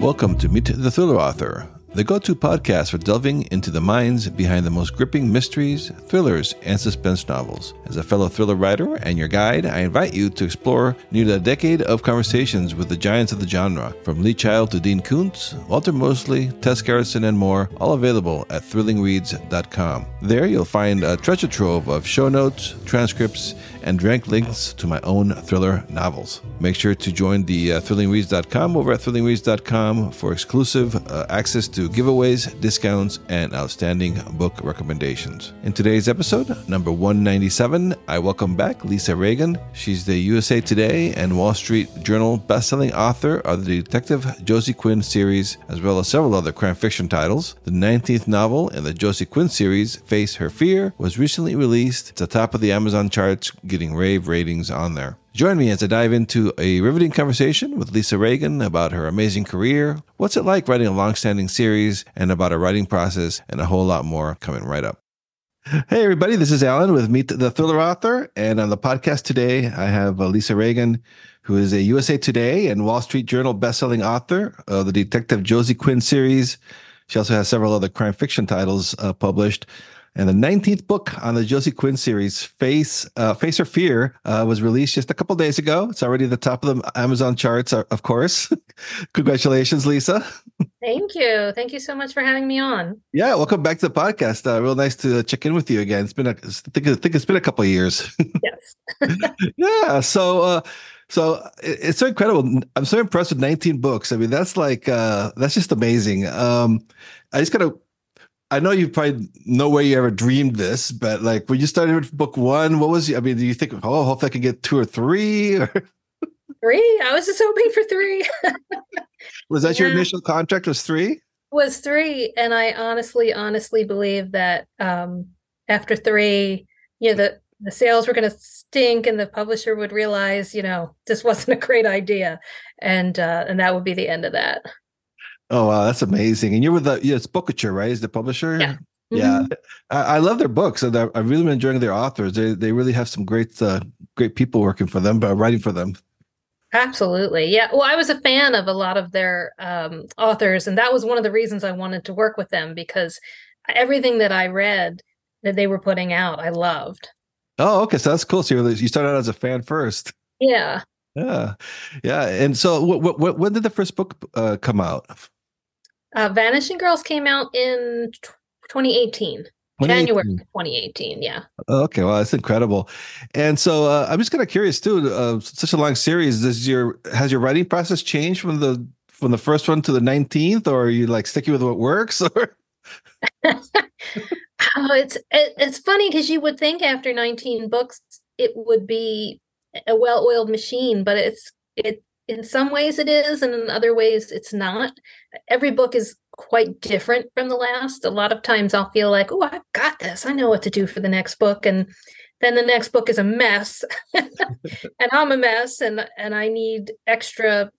Welcome to Meet the Thriller Author, the go to podcast for delving into the minds behind the most gripping mysteries, thrillers, and suspense novels. As a fellow thriller writer and your guide, I invite you to explore nearly a decade of conversations with the giants of the genre, from Lee Child to Dean Koontz, Walter Mosley, Tess Gerritsen, and more, all available at thrillingreads.com. There you'll find a treasure trove of show notes, transcripts, and direct links to my own thriller novels. Make sure to join the uh, thrillingreads.com over at thrillingreads.com for exclusive uh, access to giveaways, discounts, and outstanding book recommendations. In today's episode, number 197, I welcome back Lisa Regan. She's the USA Today and Wall Street Journal bestselling author of the Detective Josie Quinn series, as well as several other crime fiction titles. The 19th novel in the Josie Quinn series, Face Her Fear, was recently released. It's atop of the Amazon charts getting rave ratings on there. Join me as I dive into a riveting conversation with Lisa Regan about her amazing career, what's it like writing a long-standing series, and about her writing process, and a whole lot more coming right up. Hey, everybody, this is Alan with Meet the Thriller Author. And on the podcast today, I have uh, Lisa Regan, who is a USA Today and Wall Street Journal bestselling author of the Detective Josie Quinn series. She also has several other crime fiction titles uh, published. And the 19th book on the Josie Quinn series, Face uh, Face Her Fear, uh, was released just a couple days ago. It's already at the top of the Amazon charts, uh, of course. Congratulations, Lisa. Thank you. Thank you so much for having me on. Yeah, welcome back to the podcast. Uh, real nice to check in with you again. It's been a, I think, I think it's been a couple of years. Yes. yeah. So, uh, so it's so incredible. I'm so impressed with 19 books. I mean, that's like uh, that's just amazing. Um, I just gotta I know you probably no way you ever dreamed this, but like when you started with book one, what was you? I mean, do you think, oh, hopefully I can get two or three or three? I was just hoping for three. was that yeah. your initial contract was three? Was three. And I honestly, honestly believe that um after three, you know, the the sales were gonna stink and the publisher would realize, you know, this wasn't a great idea. And uh and that would be the end of that. Oh wow, that's amazing! And you're with the yeah, it's Bookouture, right? Is the publisher? Yeah. Yeah, mm-hmm. I, I, love their books, and I've really been enjoying their authors. They they really have some great uh, great people working for them, but writing for them. Absolutely, yeah. Well, I was a fan of a lot of their um, authors, and that was one of the reasons I wanted to work with them because everything that I read that they were putting out, I loved. Oh, okay, so that's cool. So you started out as a fan first. Yeah. Yeah, yeah. And so, what, what, when did the first book uh, come out? Uh, Vanishing Girls came out in 2018. 2018. January 2018, yeah. Okay, well, that's incredible. And so, uh, I'm just kind of curious too. Uh, such a long series. Does your has your writing process changed from the from the first one to the 19th, or are you like sticking with what works? Or oh, it's it, it's funny because you would think after 19 books it would be a well-oiled machine, but it's it in some ways it is and in other ways it's not. Every book is quite different from the last. A lot of times i'll feel like oh i've got this. I know what to do for the next book and then the next book is a mess and i'm a mess and and i need extra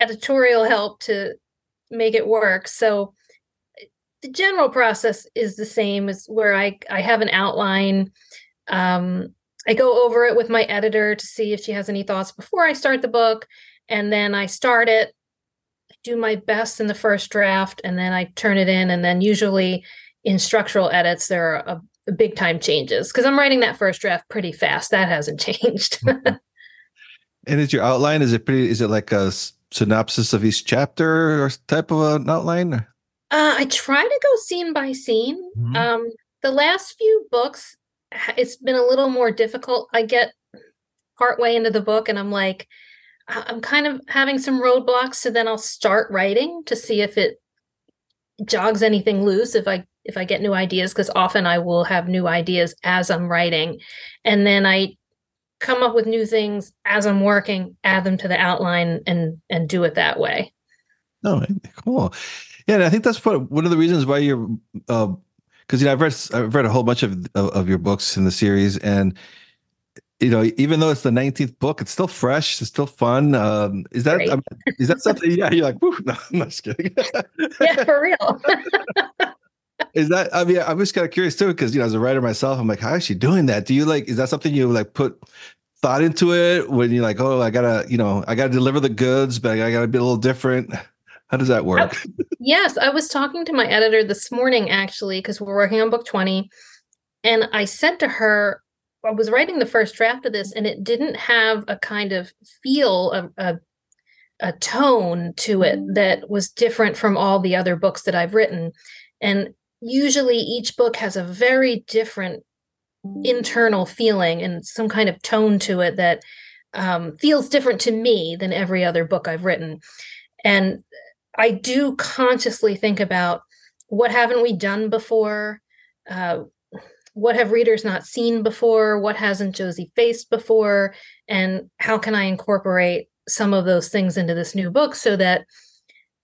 editorial help to make it work. So the general process is the same as where i i have an outline. Um i go over it with my editor to see if she has any thoughts before i start the book and then I start it, do my best in the first draft, and then I turn it in. And then usually in structural edits, there are a, a big time changes because I'm writing that first draft pretty fast. That hasn't changed. and is your outline? Is it pretty? Is it like a synopsis of each chapter or type of an outline? Uh, I try to go scene by scene. Mm-hmm. Um, the last few books, it's been a little more difficult. I get partway into the book and I'm like, I'm kind of having some roadblocks, so then I'll start writing to see if it jogs anything loose. If I if I get new ideas, because often I will have new ideas as I'm writing, and then I come up with new things as I'm working, add them to the outline, and and do it that way. Oh, cool. Yeah, and I think that's what, one of the reasons why you're, because uh, you know I've read I've read a whole bunch of of your books in the series, and you know, even though it's the 19th book, it's still fresh. It's still fun. Um, is that I mean, is that something? Yeah, you're like, no, I'm not just kidding. yeah, for real. is that? I mean, I'm just kind of curious too, because you know, as a writer myself, I'm like, how is she doing that? Do you like? Is that something you like put thought into it when you're like, oh, I gotta, you know, I gotta deliver the goods, but I gotta be a little different? How does that work? I, yes, I was talking to my editor this morning actually because we're working on book 20 and I said to her I was writing the first draft of this and it didn't have a kind of feel a, a, a tone to it that was different from all the other books that I've written and usually each book has a very different internal feeling and some kind of tone to it that um, feels different to me than every other book I've written. And I do consciously think about what haven't we done before? Uh, what have readers not seen before? What hasn't Josie faced before? And how can I incorporate some of those things into this new book so that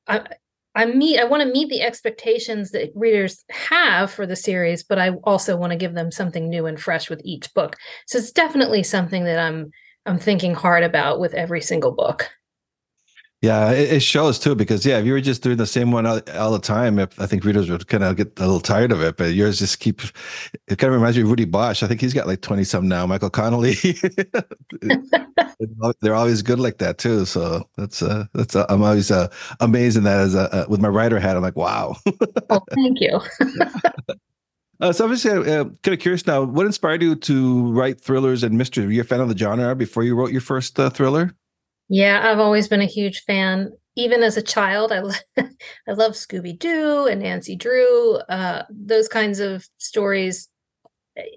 I, I meet I want to meet the expectations that readers have for the series, but I also want to give them something new and fresh with each book. So it's definitely something that I'm I'm thinking hard about with every single book. Yeah, it, shows too because yeah, if you were just doing the same one all, all the time, if, I think readers would kind of get a little tired of it. But yours just keep. It kind of reminds me of Harry Bosch. I think he's got like twenty some now. Michael Connelly. They're always good like that too. So that's uh that's uh, I'm always uh, amazed in that as a uh, with my writer hat. I'm like, wow. oh, thank you. Uh, so obviously, uh, kind of curious now. What inspired you to write thrillers and mystery? Were you a fan of the genre before you wrote your first uh, thriller? Yeah, I've always been a huge fan. Even as a child, I I love Scooby Doo and Nancy Drew, uh, those kinds of stories.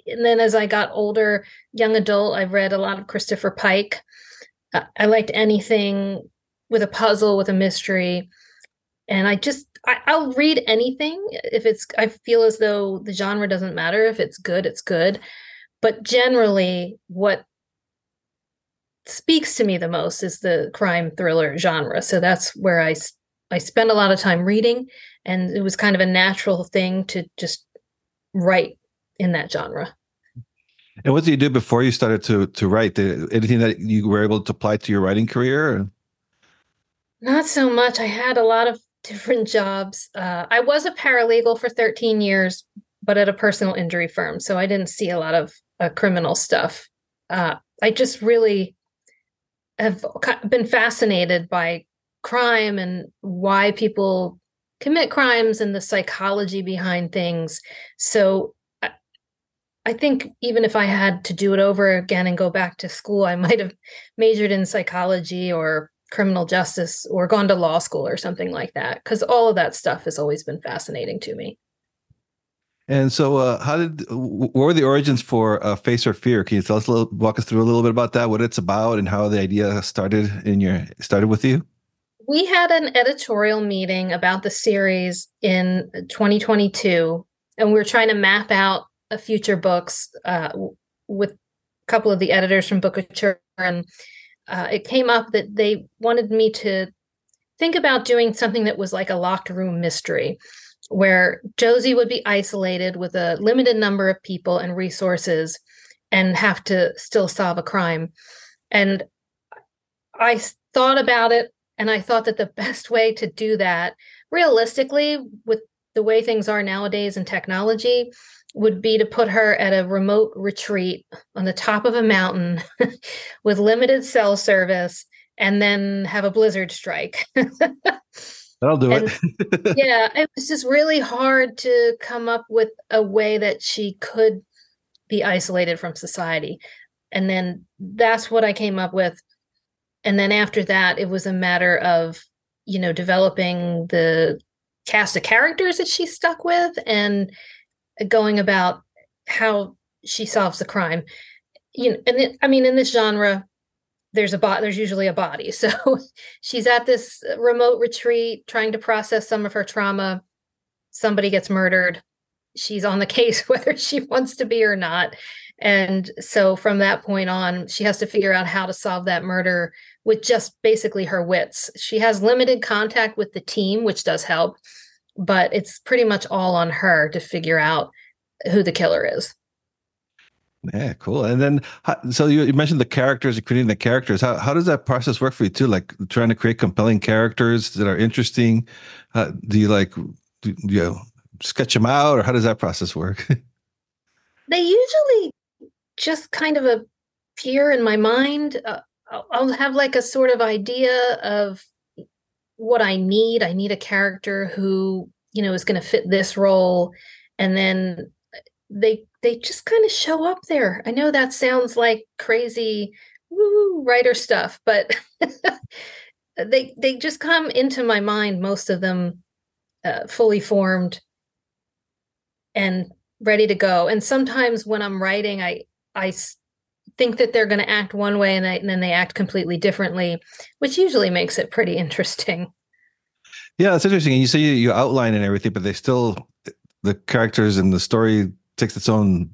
And then as I got older, young adult, I've read a lot of Christopher Pike. Uh, I liked anything with a puzzle, with a mystery, and I just I, I'll read anything if it's. I feel as though the genre doesn't matter. If it's good, it's good. But generally, what speaks to me the most is the crime thriller genre. So that's where I I spend a lot of time reading, and it was kind of a natural thing to just write in that genre. And what did you do before you started to to write? Did, anything that you were able to apply to your writing career? Not so much. I had a lot of different jobs. Uh, I was a paralegal for 13 years, but at a personal injury firm, so I didn't see a lot of uh, criminal stuff. Uh, I just really have been fascinated by crime and why people commit crimes and the psychology behind things. So I, think even if I had to do it over again and go back to school, I might have majored in psychology or criminal justice or gone to law school or something like that because all of that stuff has always been fascinating to me. And so, uh, how did what were the origins for uh, Face Her Fear? Can you tell us a little, walk us through a little bit about that, what it's about, and how the idea started in your started with you? We had an editorial meeting about the series in 2022, and we were trying to map out a future books uh, with a couple of the editors from Book of Bookouture, and uh, it came up that they wanted me to think about doing something that was like a locked room mystery where Josie would be isolated with a limited number of people and resources and have to still solve a crime. And I thought about it and I thought that the best way to do that, realistically, with the way things are nowadays in technology, would be to put her at a remote retreat on the top of a mountain with limited cell service and then have a blizzard strike. That'll do and, it. yeah, it was just really hard to come up with a way that she could be isolated from society. And then that's what I came up with. And then after that, it was a matter of, you know, developing the cast of characters that she's stuck with and going about how she solves the crime. You know, and it, I mean, in this genre, there's a bot there's usually a body. So she's at this remote retreat trying to process some of her trauma. Somebody gets murdered. She's on the case whether she wants to be or not. And so from that point on she has to figure out how to solve that murder with just basically her wits. She has limited contact with the team which does help but it's pretty much all on her to figure out who the killer is yeah, cool. And then, so you, mentioned the characters, creating the characters. How how does that process work for you too? Like trying to create compelling characters that are interesting. Uh, do you like, do, you know, sketch them out, or how does that process work? they usually just kind of appear in my mind. Uh, I'll have like a sort of idea of what I need. I need a character who, you know, is going to fit this role. And then they they just kind of show up there. I know that sounds like crazy woo writer stuff, but they they just come into my mind most of them uh, fully formed and ready to go. And sometimes when I'm writing I I think that they're going to act one way and, I, and then they act completely differently, which usually makes it pretty interesting. Yeah, it's interesting. And you say you, you outline and everything, but they still the characters and the story takes its own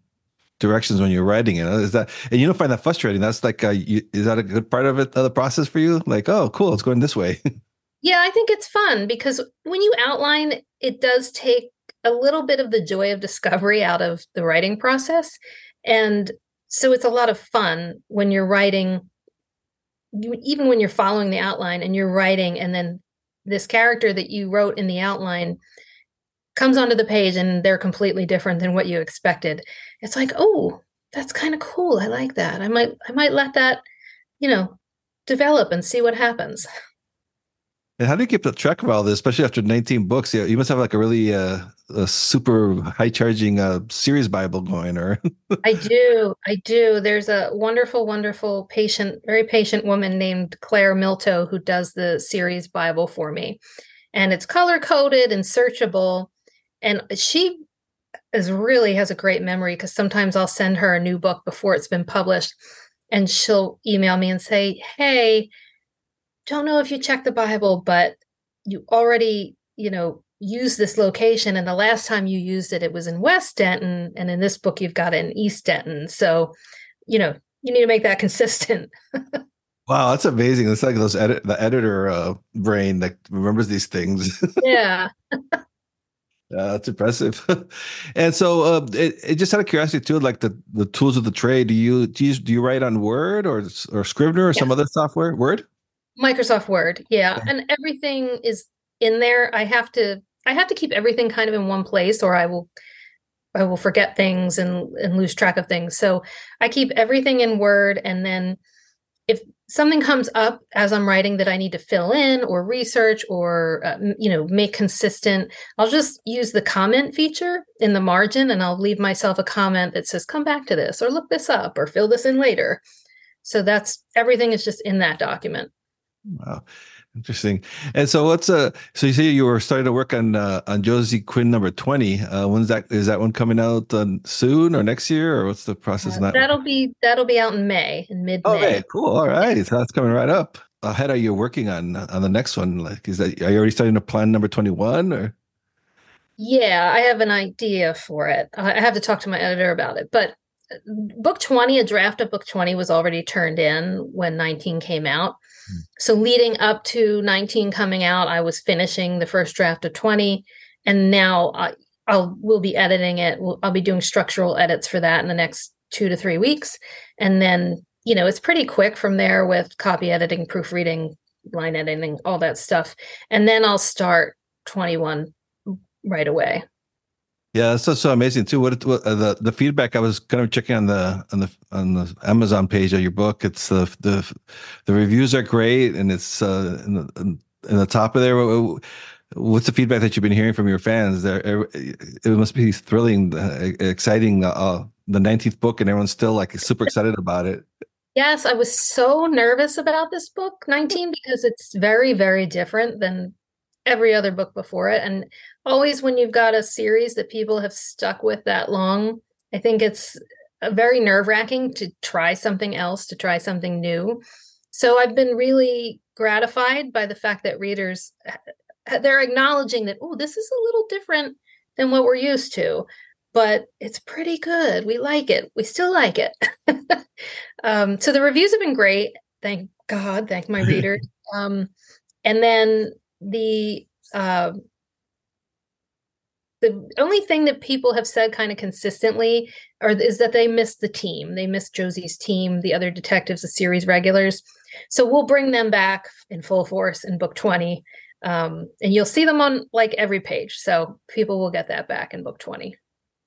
directions when you're writing it. Is that and you don't find that frustrating? That's like, uh, you, is that a good part of it, of the process for you? Like, oh, cool, it's going this way. yeah, I think it's fun because when you outline, it does take a little bit of the joy of discovery out of the writing process, and so it's a lot of fun when you're writing. Even when you're following the outline and you're writing, and then this character that you wrote in the outline comes onto the page and they're completely different than what you expected. It's like oh that's kind of cool. I like that. I might i might let that you know develop and see what happens. And how do you keep track of all this especially after 19 books? You must have like a really uh, a super high charging uh, series bible going or i do i do. There's a wonderful wonderful patient very patient woman named claire milto who does the series bible for me. And it's color coded and searchable and she is really has a great memory because sometimes I'll send her a new book before it's been published and she'll email me and say, Hey, don't know if you checked the Bible, but you already, you know, used this location. And the last time you used it, it was in West Denton. And in this book, you've got it in East Denton. So, you know, you need to make that consistent. wow, that's amazing. It's like those edit the editor uh, brain that remembers these things. yeah. Yeah, that's impressive. and so, uh, it, it, just out of curiosity too, like the, the tools of the trade. Do you do you, do you write on Word or or Scrivener or yeah. some other software? Word, Microsoft Word, yeah. and everything is in there. I have to I have to keep everything kind of in one place, or I will I will forget things and and lose track of things. So I keep everything in Word, and then something comes up as I'm writing that I need to fill in or research or uh, you know make consistent, I'll just use the comment feature in the margin and I'll leave myself a comment that says come back to this or look this up or fill this in later. So that's everything is just in that document. Wow. Interesting. And so what's uh so you say you were starting to work on uh, on Josie Quinn number 20. Uh when's that is that one coming out uh, soon or next year or what's the process uh, that? That'll be that'll be out in May, in mid May. Okay, cool. All right. So that's coming right up. Ahead are you working on on the next one? Like is that are you already starting to plan number 21 or Yeah, I have an idea for it. I have to talk to my editor about it. But uh, book 20, a draft of book 20 was already turned in when 19 came out. So leading up to 19 coming out, I was finishing the first draft of 20, and now I, I'll will be editing it. I'll be doing structural edits for that in the next two to three weeks, and then you know it's pretty quick from there with copy editing, proofreading, line editing, all that stuff, and then I'll start 21 right away. Yeah, that's so, so amazing too. What, what uh, the the feedback I was kind of checking on the on the on the Amazon page of your book. It's the the the reviews are great, and it's uh, in the in the top of there. What's the feedback that you've been hearing from your fans? There, it must be thrilling, uh, exciting. Uh, the nineteenth book, and everyone's still like super excited about it. Yes, I was so nervous about this book, 19, because it's very, very different than every other book before it. And always when you've got a series that people have stuck with that long, I think it's very nerve wracking to try something else, to try something new. So I've been really gratified by the fact that readers they're acknowledging that oh this is a little different than what we're used to but it's pretty good. We like it. We still like it. Um, so the reviews have been great. Thank god. Thank my readers. Um, and then the uh, the only thing that people have said kind of consistently are is that they miss the team. They miss Josie's team, the other detectives, the series regulars. So we'll bring them back in full force in book 20. Um, and you'll see them on like every page. So people will get that back in book 20.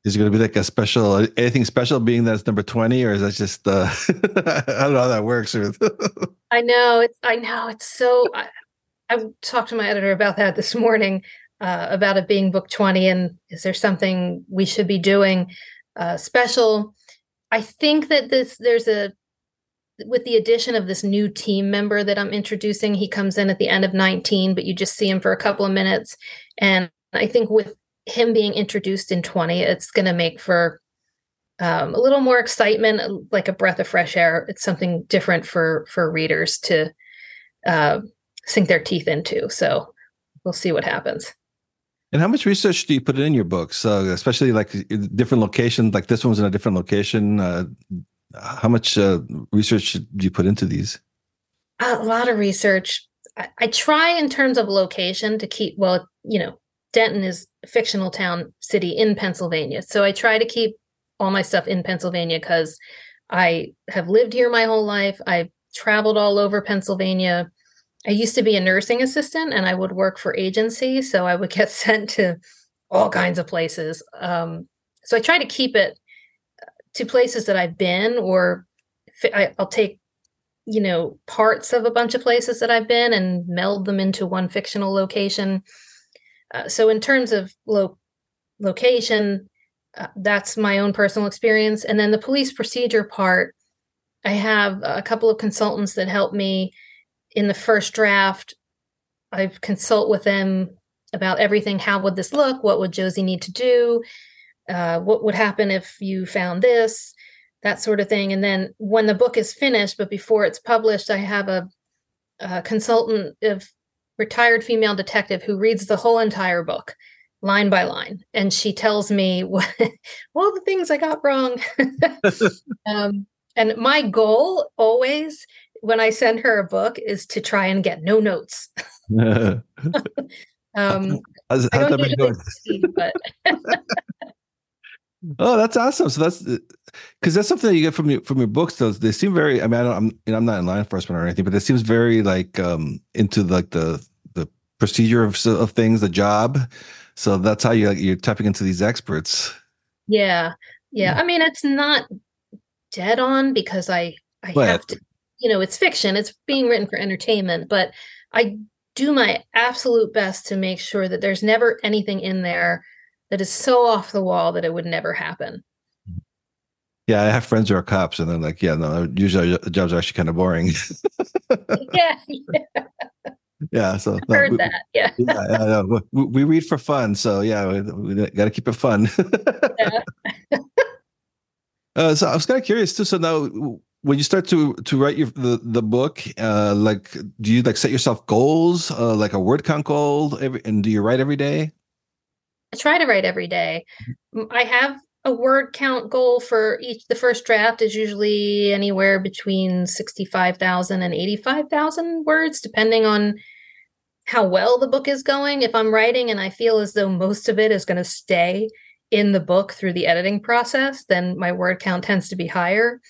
Is it going to be like a special, anything special being that's number 20, or is that just, uh, I don't know how that works. I know it's, I know it's so, I, I talked to my editor about that this morning uh, about it being book 20 and is there something we should be doing uh, special? I think that this there's a with the addition of this new team member that i'm introducing he comes in at the end of 19 but you just see him for a couple of minutes. And i think with him being introduced in 20 it's going to make for um, a little more excitement like a breath of fresh air. It's something different for for readers to uh, sink their teeth into so we'll see what happens and how much research do you put in your books, uh, especially like different locations? Like this one's in a different location. Uh, how much uh, research do you put into these? A lot of research. I, I try in terms of location to keep. Well, you know, Denton is a fictional town city in Pennsylvania, so I try to keep all my stuff in Pennsylvania because I have lived here my whole life. I've traveled all over Pennsylvania. I used to be a nursing assistant and I would work for agency. So I would get sent to all kinds of places. Um, so I try to keep it uh, to places that I've been, or I, will take, you know, parts of a bunch of places that I've been and meld them into one fictional location. Uh, so in terms of lo- location, uh, that's my own personal experience. And then the police procedure part, I have a couple of consultants that help me in the first draft, I consult with them about everything. How would this look? What would Josie need to do? Uh, what would happen if you found this? That sort of thing. And then when the book is finished, but before it's published, I have a, a consultant of retired female detective who reads the whole entire book line by line and she tells me what, all the things i got wrong um, and my goal always when I send her a book is to try and get no notes. um, how's, how's I don't succeed, but oh, that's awesome. So that's because that's something that you get from your from your books. Those they seem very. I mean, I don't, I'm you know, I'm not in law enforcement or anything, but it seems very like um into like the the procedure of of things, the job. So that's how you you're tapping into these experts. Yeah, yeah. I mean, it's not dead on because I I but, have to you know, it's fiction, it's being written for entertainment, but I do my absolute best to make sure that there's never anything in there that is so off the wall that it would never happen. Yeah, I have friends who are cops, and they're like, "Yeah, no, usually the jobs are actually kind of boring." yeah, yeah, yeah. So no, heard we, that. Yeah, yeah, yeah we, we, read for fun, so yeah, we, we got to keep it fun. yeah. uh, so I was kind of curious too. So now, when you start to to write your the, the book uh like do you like set yourself goals uh like a word count goal every, and do you write every day? I try to write every day. I have a word count goal for each the first draft is usually anywhere between 65,000 and 85,000 words depending on how well the book is going. If i'm writing and i feel as though most of it is going to stay in the book through the editing process then my word count tends to be higher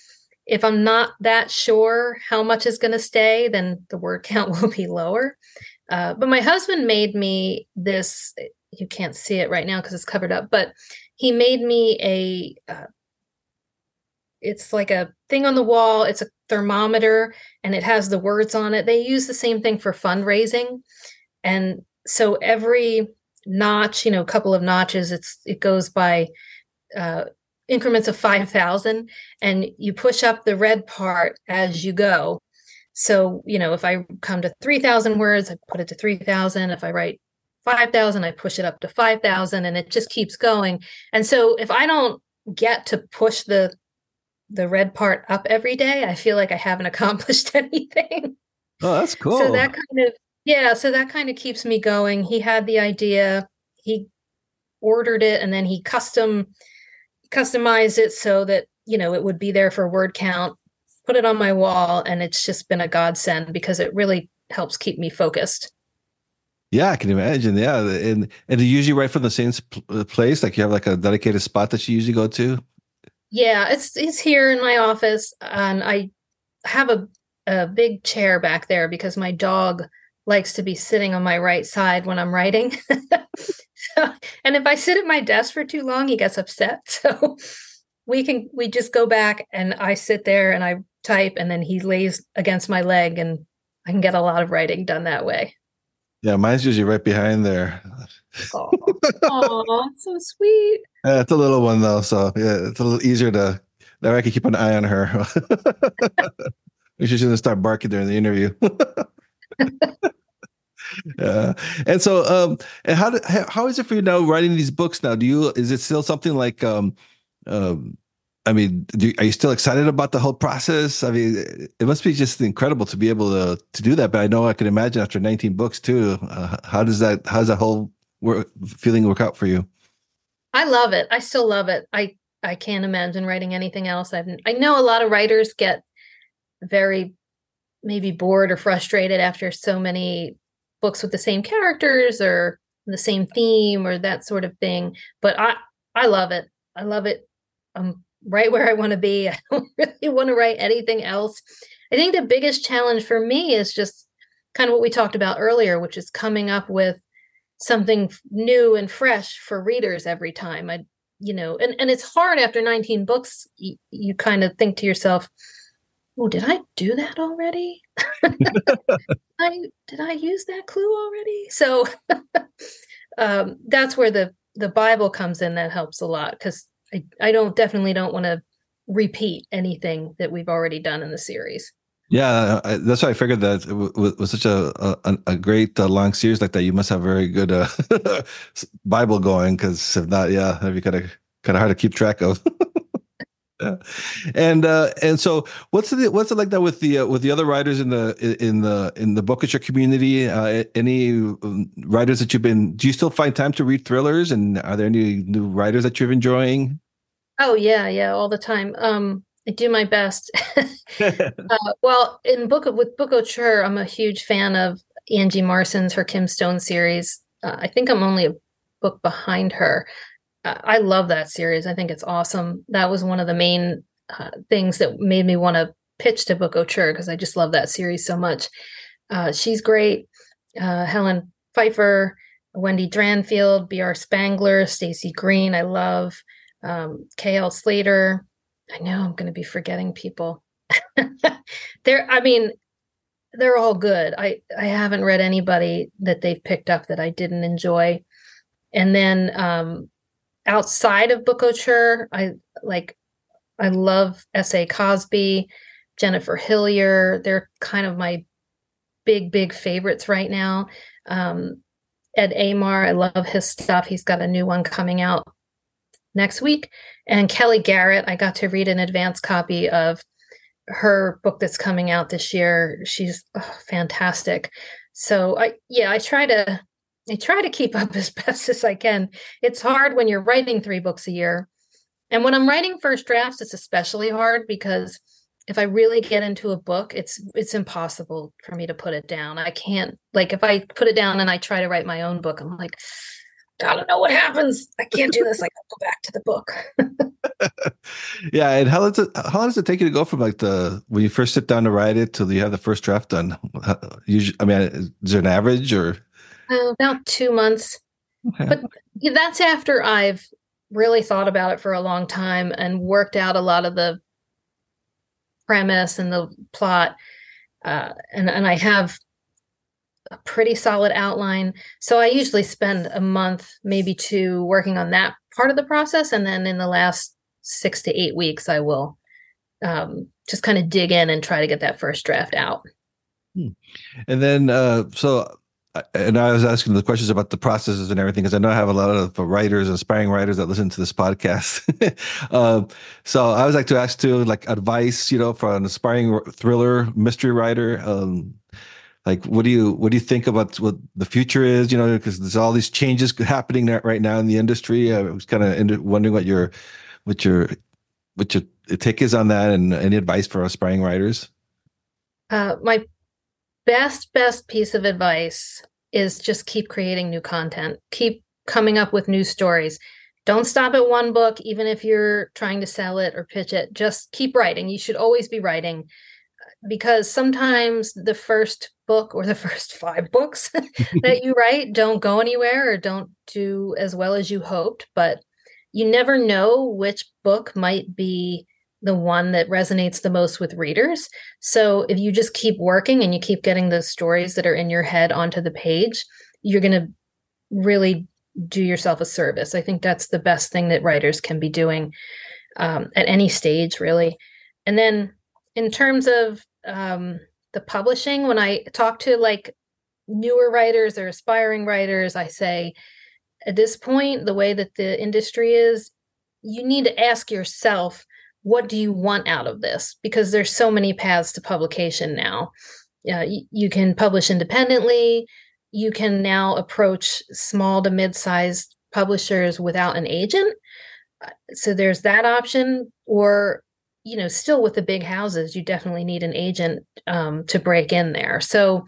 if I'm not that sure how much is going to stay, then the word count will be lower. Uh, but my husband made me this. You can't see it right now because it's covered up, but he made me a. Uh, it's like a thing on the wall. It's a thermometer, and it has the words on it. They use the same thing for fundraising, and so every notch, you know, a couple of notches, it's it goes by uh, increments of 5,000 and you push up the red part as you go. So, you know, if I come to 3,000 words, I put it to 3,000. If I write 5,000, I push it up to 5,000 and it just keeps going. And so if I don't get to push the the red part up every day, I feel like I haven't accomplished anything. Oh, that's cool. So that kind of yeah, so that kind of keeps me going. He had the idea, he ordered it and then he custom customize it so that you know it would be there for word count put it on my wall and it's just been a godsend because it really helps keep me focused. Yeah i can imagine. Yeah and and you usually write from the same uh, place? Like you have like a dedicated spot that you usually go to? Yeah it's it's here in my office and i have a a big chair back there because my dog likes to be sitting on my right side when i'm writing and if I sit at my desk for too long, he gets upset. So we can we just go back and I sit there and I type and then he lays against my leg and I can get a lot of writing done that way. Yeah, mine's usually right behind there. Oh, so sweet. Yeah, it's a little one though, so yeah, it's a little easier to. Now I can keep an eye on her. we should start barking during the interview. Yeah, and so um, and how do, how is it for you now writing these books? Now, do you is it still something like um, um, I mean, do, are you still excited about the whole process? I mean, it must be just incredible to be able to to do that. But I know I can imagine after 19 books too. Uh, how does that how does that whole work, feeling work out for you? I love it. I still love it. I I can't imagine writing anything else. I I know a lot of writers get very maybe bored or frustrated after so many books with the same characters or the same theme or that sort of thing. But I I love it. I love it. I'm right where I want to be. I don't really want to write anything else. I think the biggest challenge for me is just kind of what we talked about earlier, which is coming up with something new and fresh for readers every time. I, you know, and, and it's hard after 19 books, you, you kind of think to yourself, oh, did I do that already? I did I use that clue already? So um, that's where the the Bible comes in. That helps a lot because I, I don't definitely don't want to repeat anything that we've already done in the series. Yeah, I, that's why I figured that with, with such a a, a great uh, long series like that, you must have very good uh, Bible going. Because if not, yeah, that'd be kind of kind of hard to keep track of. Yeah. And uh, and so what's it what's it like that with the uh, with the other writers in the in the in the bookish community? Uh, any um, writers that you've been? Do you still find time to read thrillers? And are there any new writers that you're enjoying? Oh yeah, yeah, all the time. Um, I do my best. uh, well, in book with Bookouture, I'm a huge fan of Angie Marson's Her Kim Stone series. Uh, I think I'm only a book behind her. I love that series. I think it's awesome. That was one of the main uh, things that made me want to pitch to Bookouture because I just love that series so much. Uh, she's great. Uh, Helen Phifer, Wendy Dranfield, B.R. Spangler, Stacy Green. I love um, KL Slater. I know I'm going to be forgetting people. they're, I mean, they're all good. I, I haven't read anybody that they've picked up that I didn't enjoy. And then um, outside of Bookouture, I like, I love S.A. Cosby, Jennifer Hillier. They're kind of my big, big favorites right now. Um, Ed Aymar, I love his stuff. He's got a new one coming out next week. And Kellye Garrett, I got to read an advance copy of her book that's coming out this year. She's oh, fantastic. So I yeah, I try to I try to keep up as best as I can. It's hard when you're writing 3 books a year. And when I'm writing first drafts, it's especially hard because if I really get into a book, it's it's impossible for me to put it down. I can't like if I put it down and I try to write my own book, I'm like, gotta know what happens. I can't do this. I gotta go back to the book. yeah, and how does it how long does it take you to go from like the when you first sit down to write it till you have the first draft done? Usually, I mean, is there an average or uh, about two months? Okay. But that's after I've really thought about it for a long time and worked out a lot of the premise and the plot. Uh, and and I have a pretty solid outline. So I usually spend a month, maybe two, working on that part of the process, and then in the last six to eight weeks, I will um, just kind of dig in and try to get that first draft out. Hmm. And then, uh, so and I was asking the questions about the processes and everything because I know I have a lot of writers, aspiring writers that listen to this podcast. um, so I was like to ask too, like advice, you know, for an aspiring thriller mystery writer. Um, like what do you what do you think about what the future is you know because there's all these changes happening right now in the industry i was kind of wondering what your what your what your take is on that and any advice for aspiring writers uh, my best best piece of advice is just keep creating new content. Keep coming up with new stories. Don't stop at one book even if you're trying to sell it or pitch it. Just keep writing. You should always be writing uh, because sometimes the first book or the first five books that you write don't go anywhere or don't do as well as you hoped but you never know which book might be the one that resonates the most with readers. So if you just keep working and you keep getting those stories that are in your head onto the page, you're going to really do yourself a service. I think that's the best thing that writers can be doing um, at any stage, really. And then in terms of um, the publishing, when I talk to like newer writers or aspiring writers, I say, at this point, the way that the industry is, you need to ask yourself, what do you want out of this? Because there's so many paths to publication now. Uh, you, you can publish independently. You can now approach small to mid-sized publishers without an agent. Uh, so there's that option. Or you know, still with the big houses, you definitely need an agent um, to break in there. So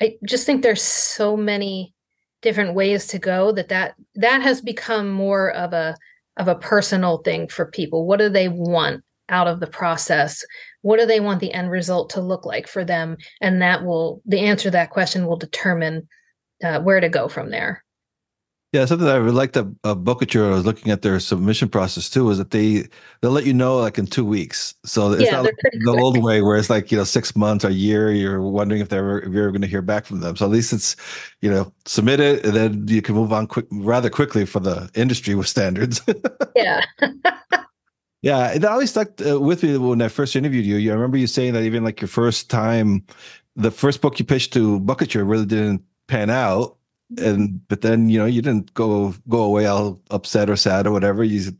I just think there's so many different ways to go that that that has become more of a of a personal thing for people. What do they want out of the process? What do they want the end result to look like for them? And that will the answer to that question will determine uh, where to go from there. Yeah, something that I really liked about uh, Bookouture, I was looking at their submission process too, is that they they'll let you know like in two weeks. So it's yeah, not like the quick. old way where it's like you know six months or a year. You're wondering if they're if you're ever going to hear back from them. So at least it's you know submit it and then you can move on quick rather quickly for the industry with standards. yeah. yeah, it always stuck uh, with me when I first interviewed you. You I remember you saying that even like your first time, the first book you pitched to Bookouture really didn't pan out and but then you know you didn't go go away all upset or sad or whatever. You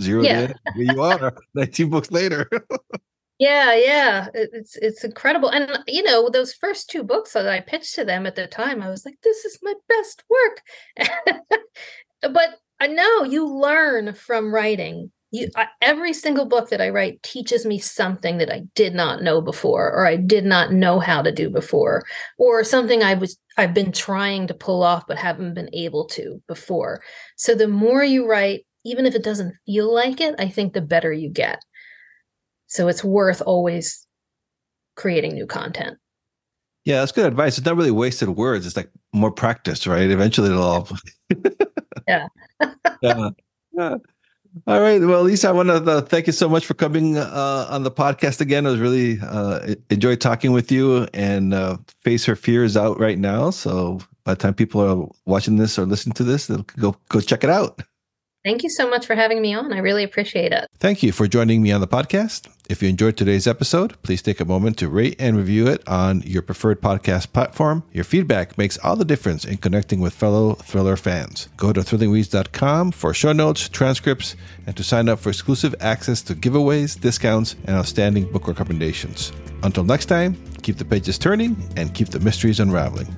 zeroed yeah. in here you are 19 books later. Yeah yeah. It's it's incredible. And you know those first two books that i pitched to them at the time i was like this is my best work. But i know you learn from writing you I, every single book that i write teaches me something that i did not know before or i did not know how to do before or something i was i've been trying to pull off but haven't been able to before. So the more you write even if it doesn't feel like it i think the better you get. So it's worth always creating new content. Yeah that's good advice. It's not really wasted words it's like more practice right? Eventually it'll all yeah. Yeah. Yeah all right. Well, Lisa, I want to uh, thank you so much for coming uh, on the podcast again. I was really uh, enjoyed talking with you. And uh, Face Her Fears out right now. So by the time people are watching this or listening to this, they'll go go check it out. Thank you so much for having me on. I really appreciate it. Thank you for joining me on the podcast. If you enjoyed today's episode, please take a moment to rate and review it on your preferred podcast platform. Your feedback makes all the difference in connecting with fellow thriller fans. Go to thrillingreads.com for show notes, transcripts, and to sign up for exclusive access to giveaways, discounts, and outstanding book recommendations. Until next time, keep the pages turning and keep the mysteries unraveling.